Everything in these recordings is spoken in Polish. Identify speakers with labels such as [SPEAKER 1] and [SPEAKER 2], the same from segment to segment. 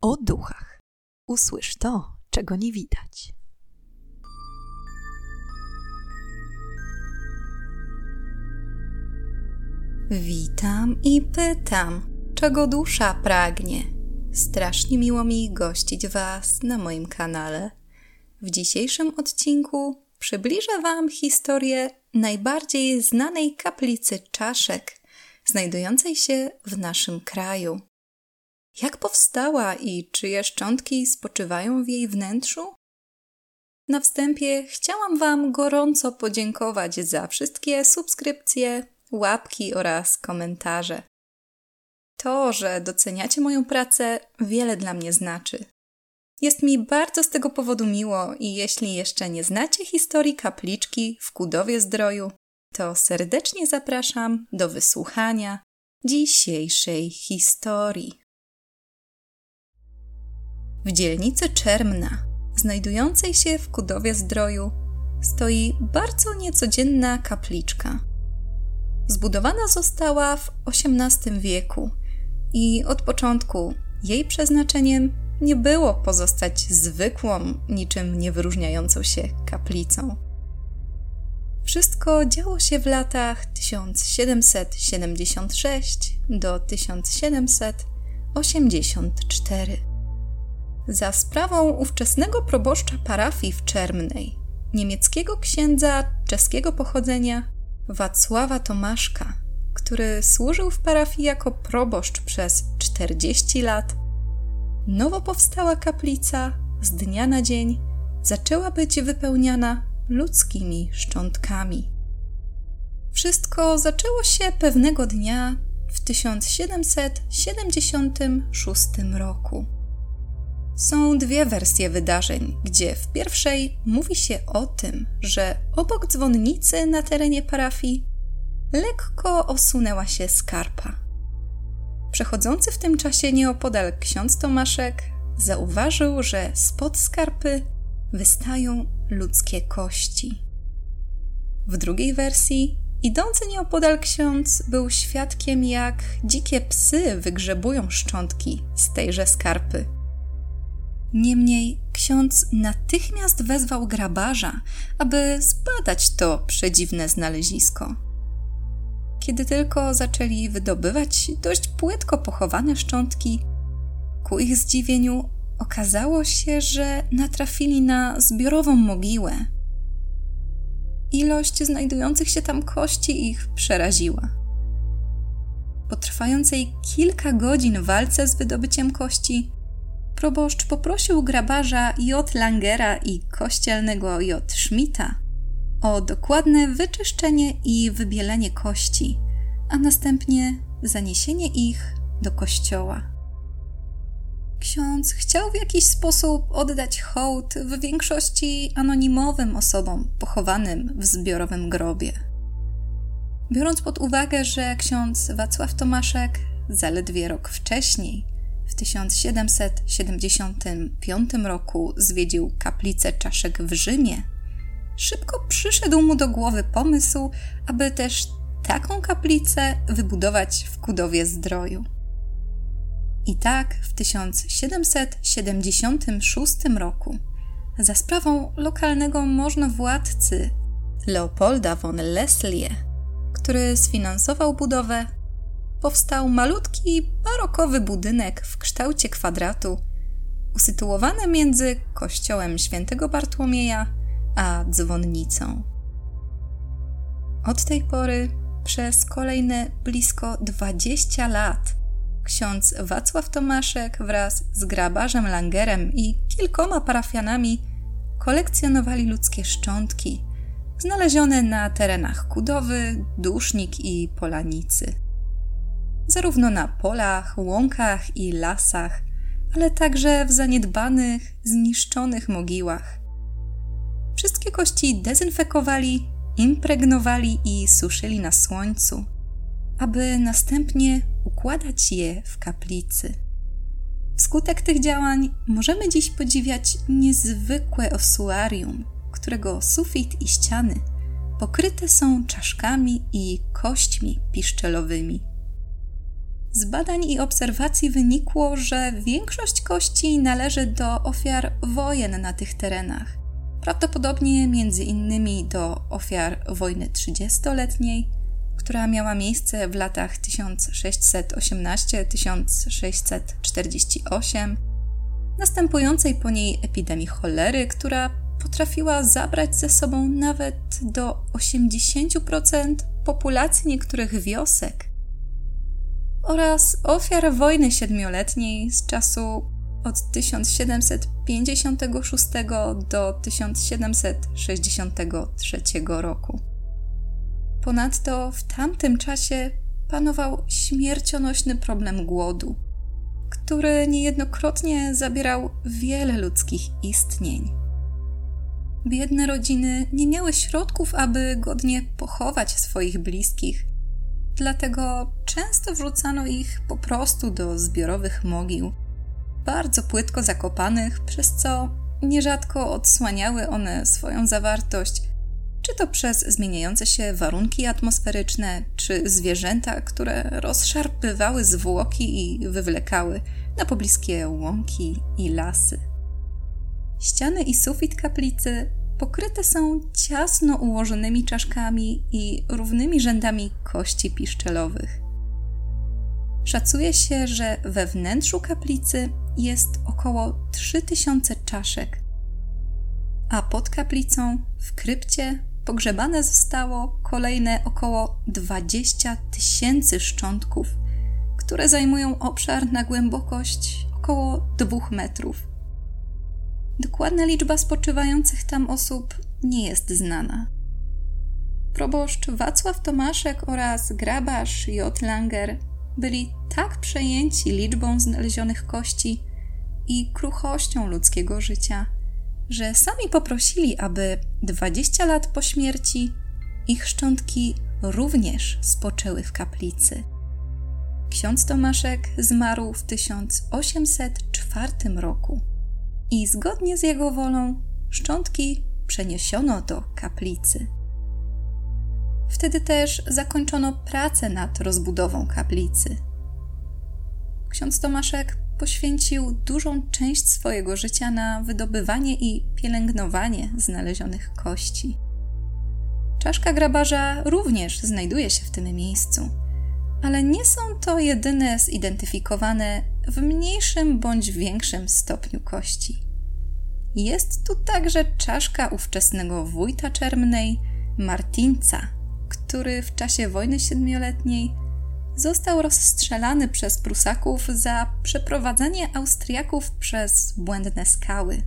[SPEAKER 1] o duchach. Usłysz to, czego nie widać.
[SPEAKER 2] Witam i pytam, czego dusza pragnie. Strasznie miło mi gościć Was na moim kanale. W dzisiejszym odcinku przybliżę Wam historię najbardziej znanej kaplicy czaszek, znajdującej się w naszym kraju. Jak powstała i czyje szczątki spoczywają w jej wnętrzu? Na wstępie chciałam Wam gorąco podziękować za wszystkie subskrypcje, łapki oraz komentarze. To, że doceniacie moją pracę, wiele dla mnie znaczy. Jest mi bardzo z tego powodu miło i jeśli jeszcze nie znacie historii kapliczki w Kudowie Zdroju, to serdecznie zapraszam do wysłuchania dzisiejszej historii. W dzielnicy Czermna, znajdującej się w Kudowie Zdroju, stoi bardzo niecodzienna kapliczka. Zbudowana została w XVIII wieku i od początku jej przeznaczeniem nie było pozostać zwykłą, niczym niewyróżniającą się kaplicą. Wszystko działo się w latach 1776 do 1784 za sprawą ówczesnego proboszcza parafii w Czermnej, niemieckiego księdza czeskiego pochodzenia Wacława Tomaszka, który służył w parafii jako proboszcz przez 40 lat, nowo powstała kaplica z dnia na dzień zaczęła być wypełniana ludzkimi szczątkami. Wszystko zaczęło się pewnego dnia w 1776 roku. Są dwie wersje wydarzeń, gdzie w pierwszej mówi się o tym, że obok dzwonnicy na terenie parafii lekko osunęła się skarpa. Przechodzący w tym czasie nieopodal ksiądz Tomaszek zauważył, że spod skarpy wystają ludzkie kości. W drugiej wersji, idący nieopodal ksiądz był świadkiem, jak dzikie psy wygrzebują szczątki z tejże skarpy Niemniej ksiądz natychmiast wezwał grabarza, aby zbadać to przedziwne znalezisko. Kiedy tylko zaczęli wydobywać dość płytko pochowane szczątki, ku ich zdziwieniu okazało się, że natrafili na zbiorową mogiłę. Ilość znajdujących się tam kości ich przeraziła. Po trwającej kilka godzin walce z wydobyciem kości, proboszcz poprosił grabarza J. Langera i kościelnego J. Schmidta o dokładne wyczyszczenie i wybielenie kości, a następnie zaniesienie ich do kościoła. Ksiądz chciał w jakiś sposób oddać hołd w większości anonimowym osobom pochowanym w zbiorowym grobie. Biorąc pod uwagę, że ksiądz Wacław Tomaszek zaledwie rok wcześniej w 1775 roku zwiedził kaplicę czaszek w Rzymie, szybko przyszedł mu do głowy pomysł, aby też taką kaplicę wybudować w Kudowie Zdroju. I tak w 1776 roku za sprawą lokalnego możnowładcy Leopolda von Leslie, który sfinansował budowę powstał malutki, barokowy budynek w kształcie kwadratu, usytuowany między kościołem świętego Bartłomieja a dzwonnicą. Od tej pory przez kolejne blisko 20 lat ksiądz Wacław Tomaszek wraz z grabarzem Langerem i kilkoma parafianami kolekcjonowali ludzkie szczątki znalezione na terenach Kudowy, Dusznik i Polanicy zarówno na polach, łąkach i lasach, ale także w zaniedbanych, zniszczonych mogiłach. Wszystkie kości dezynfekowali, impregnowali i suszyli na słońcu, aby następnie układać je w kaplicy. Wskutek tych działań możemy dziś podziwiać niezwykłe osuarium, którego sufit i ściany pokryte są czaszkami i kośćmi piszczelowymi. Z badań i obserwacji wynikło, że większość kości należy do ofiar wojen na tych terenach. Prawdopodobnie między innymi do ofiar wojny trzydziestoletniej, która miała miejsce w latach 1618-1648, następującej po niej epidemii cholery, która potrafiła zabrać ze sobą nawet do 80% populacji niektórych wiosek, oraz ofiar wojny siedmioletniej z czasu od 1756 do 1763 roku. Ponadto w tamtym czasie panował śmiercionośny problem głodu, który niejednokrotnie zabierał wiele ludzkich istnień. Biedne rodziny nie miały środków, aby godnie pochować swoich bliskich, dlatego często wrzucano ich po prostu do zbiorowych mogił, bardzo płytko zakopanych, przez co nierzadko odsłaniały one swoją zawartość czy to przez zmieniające się warunki atmosferyczne, czy zwierzęta, które rozszarpywały zwłoki i wywlekały na pobliskie łąki i lasy. Ściany i sufit kaplicy pokryte są ciasno ułożonymi czaszkami i równymi rzędami kości piszczelowych. Szacuje się, że we wnętrzu kaplicy jest około 3000 czaszek, a pod kaplicą w krypcie pogrzebane zostało kolejne około 20 tysięcy szczątków, które zajmują obszar na głębokość około 2 metrów. Dokładna liczba spoczywających tam osób nie jest znana. Proboszcz Wacław Tomaszek oraz grabarz J. Langer byli tak przejęci liczbą znalezionych kości i kruchością ludzkiego życia, że sami poprosili, aby 20 lat po śmierci ich szczątki również spoczęły w kaplicy. Ksiądz Tomaszek zmarł w 1804 roku i zgodnie z jego wolą szczątki przeniesiono do kaplicy. Wtedy też zakończono pracę nad rozbudową kaplicy. Ksiądz Tomaszek poświęcił dużą część swojego życia na wydobywanie i pielęgnowanie znalezionych kości. Czaszka grabarza również znajduje się w tym miejscu, ale nie są to jedyne zidentyfikowane w mniejszym bądź większym stopniu kości. Jest tu także czaszka ówczesnego wójta Czermnej, Martinca, który w czasie wojny siedmioletniej został rozstrzelany przez Prusaków za przeprowadzenie Austriaków przez błędne skały.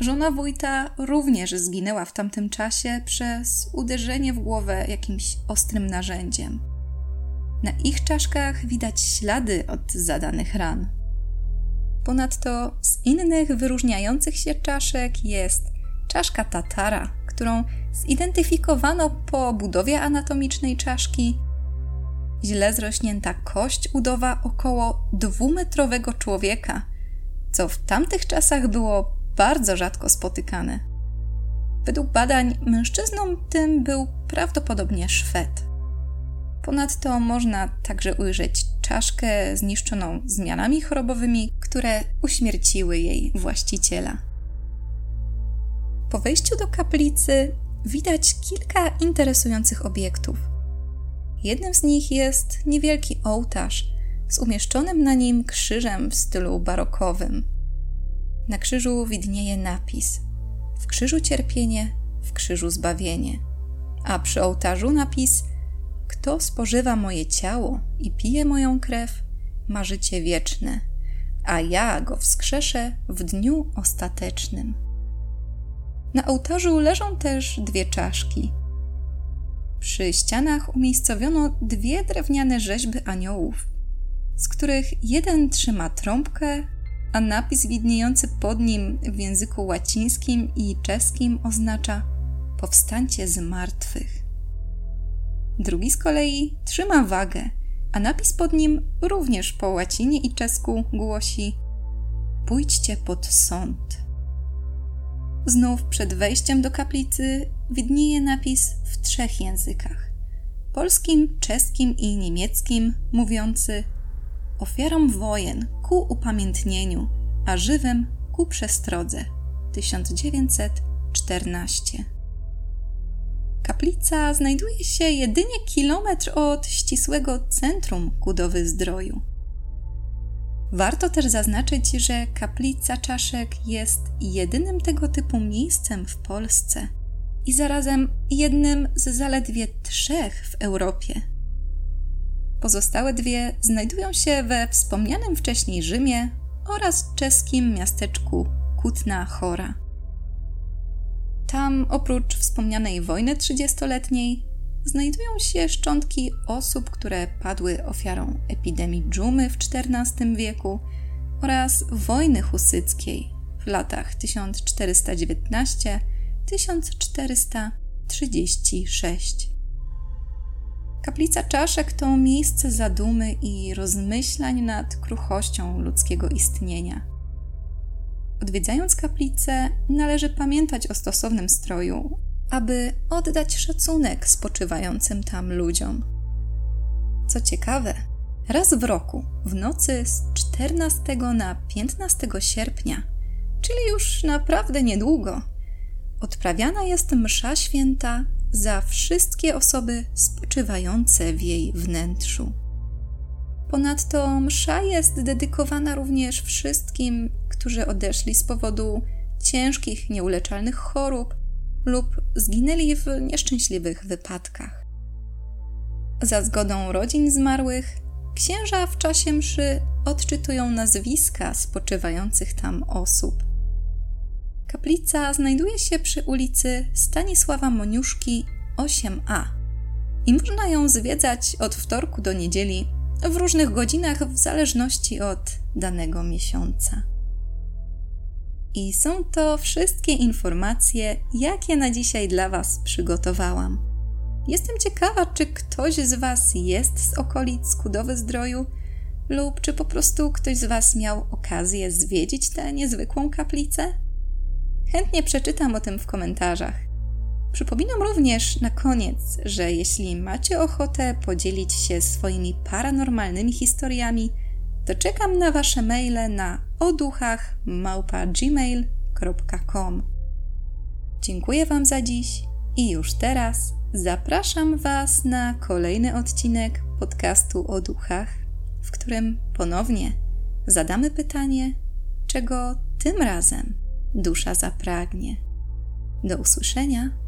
[SPEAKER 2] Żona wójta również zginęła w tamtym czasie przez uderzenie w głowę jakimś ostrym narzędziem. Na ich czaszkach widać ślady od zadanych ran. Ponadto z innych wyróżniających się czaszek jest czaszka tatara, którą zidentyfikowano po budowie anatomicznej czaszki źle zrośnięta kość udowa około dwumetrowego człowieka, co w tamtych czasach było bardzo rzadko spotykane. Według badań mężczyzną tym był prawdopodobnie Szwed. Ponadto można także ujrzeć czaszkę zniszczoną zmianami chorobowymi, które uśmierciły jej właściciela. Po wejściu do kaplicy widać kilka interesujących obiektów. Jednym z nich jest niewielki ołtarz z umieszczonym na nim krzyżem w stylu barokowym. Na krzyżu widnieje napis: W krzyżu cierpienie, w krzyżu zbawienie. A przy ołtarzu napis: Kto spożywa moje ciało i pije moją krew, ma życie wieczne, a ja go wskrzeszę w dniu ostatecznym. Na ołtarzu leżą też dwie czaszki przy ścianach umiejscowiono dwie drewniane rzeźby aniołów, z których jeden trzyma trąbkę, a napis widniejący pod nim w języku łacińskim i czeskim oznacza powstańcie z martwych. Drugi z kolei trzyma wagę, a napis pod nim również po łacinie i czesku głosi Pójdźcie pod sąd. Znów przed wejściem do kaplicy widnieje napis w trzech językach: polskim, czeskim i niemieckim, mówiący ofiarom wojen ku upamiętnieniu, a żywym ku przestrodze 1914. Kaplica znajduje się jedynie kilometr od ścisłego centrum Kudowy Zdroju. Warto też zaznaczyć, że kaplica czaszek jest jedynym tego typu miejscem w Polsce i zarazem jednym z zaledwie trzech w Europie. Pozostałe dwie znajdują się we wspomnianym wcześniej Rzymie oraz czeskim miasteczku Kutna Chora. Tam oprócz wspomnianej wojny trzydziestoletniej znajdują się szczątki osób, które padły ofiarą epidemii dżumy w XIV wieku oraz wojny husyckiej w latach 1419-1436. Kaplica Czaszek to miejsce zadumy i rozmyślań nad kruchością ludzkiego istnienia. Odwiedzając kaplicę, należy pamiętać o stosownym stroju, aby oddać szacunek spoczywającym tam ludziom. Co ciekawe, raz w roku, w nocy z 14 na 15 sierpnia, czyli już naprawdę niedługo, odprawiana jest msza święta za wszystkie osoby spoczywające w jej wnętrzu. Ponadto msza jest dedykowana również wszystkim, którzy odeszli z powodu ciężkich, nieuleczalnych chorób lub zginęli w nieszczęśliwych wypadkach. Za zgodą rodzin zmarłych, księża w czasie mszy odczytują nazwiska spoczywających tam osób. Kaplica znajduje się przy ulicy Stanisława Moniuszki 8a i można ją zwiedzać od wtorku do niedzieli w różnych godzinach w zależności od danego miesiąca. I są to wszystkie informacje, jakie na dzisiaj dla Was przygotowałam. Jestem ciekawa, czy ktoś z Was jest z okolic Kudowy Zdroju, lub czy po prostu ktoś z Was miał okazję zwiedzić tę niezwykłą kaplicę? Chętnie przeczytam o tym w komentarzach. Przypominam również na koniec, że jeśli macie ochotę podzielić się swoimi paranormalnymi historiami, to czekam na Wasze maile na oduchach.gmail.com. Dziękuję Wam za dziś i już teraz zapraszam Was na kolejny odcinek podcastu o duchach, w którym ponownie zadamy pytanie, czego tym razem dusza zapragnie. Do usłyszenia